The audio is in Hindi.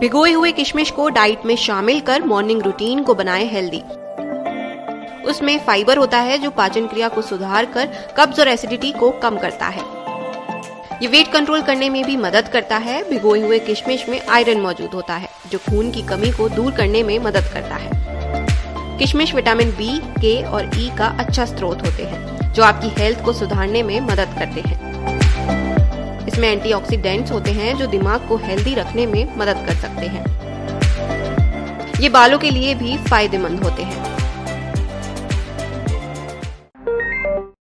भिगोए हुए किशमिश को डाइट में शामिल कर मॉर्निंग रूटीन को बनाए हेल्दी। उसमें फाइबर होता है जो पाचन क्रिया को सुधार कर कब्ज और एसिडिटी को कम करता है। ये वेट कंट्रोल करने में भी मदद करता है। भिगोए हुए किशमिश में आयरन मौजूद होता है, जो खून की कमी को दूर करने में मदद करता है। किशमिश विटामिन बी, के और ई e का अच्छा स्रोत होते हैं, जो आपकी हेल्थ को सुधारने में मदद करते हैं। इसमें एंटीऑक्सीडेंट्स होते हैं जो दिमाग को हेल्दी रखने में मदद कर सकते हैं। ये बालों के लिए भी फ़ायदेमंद होते हैं।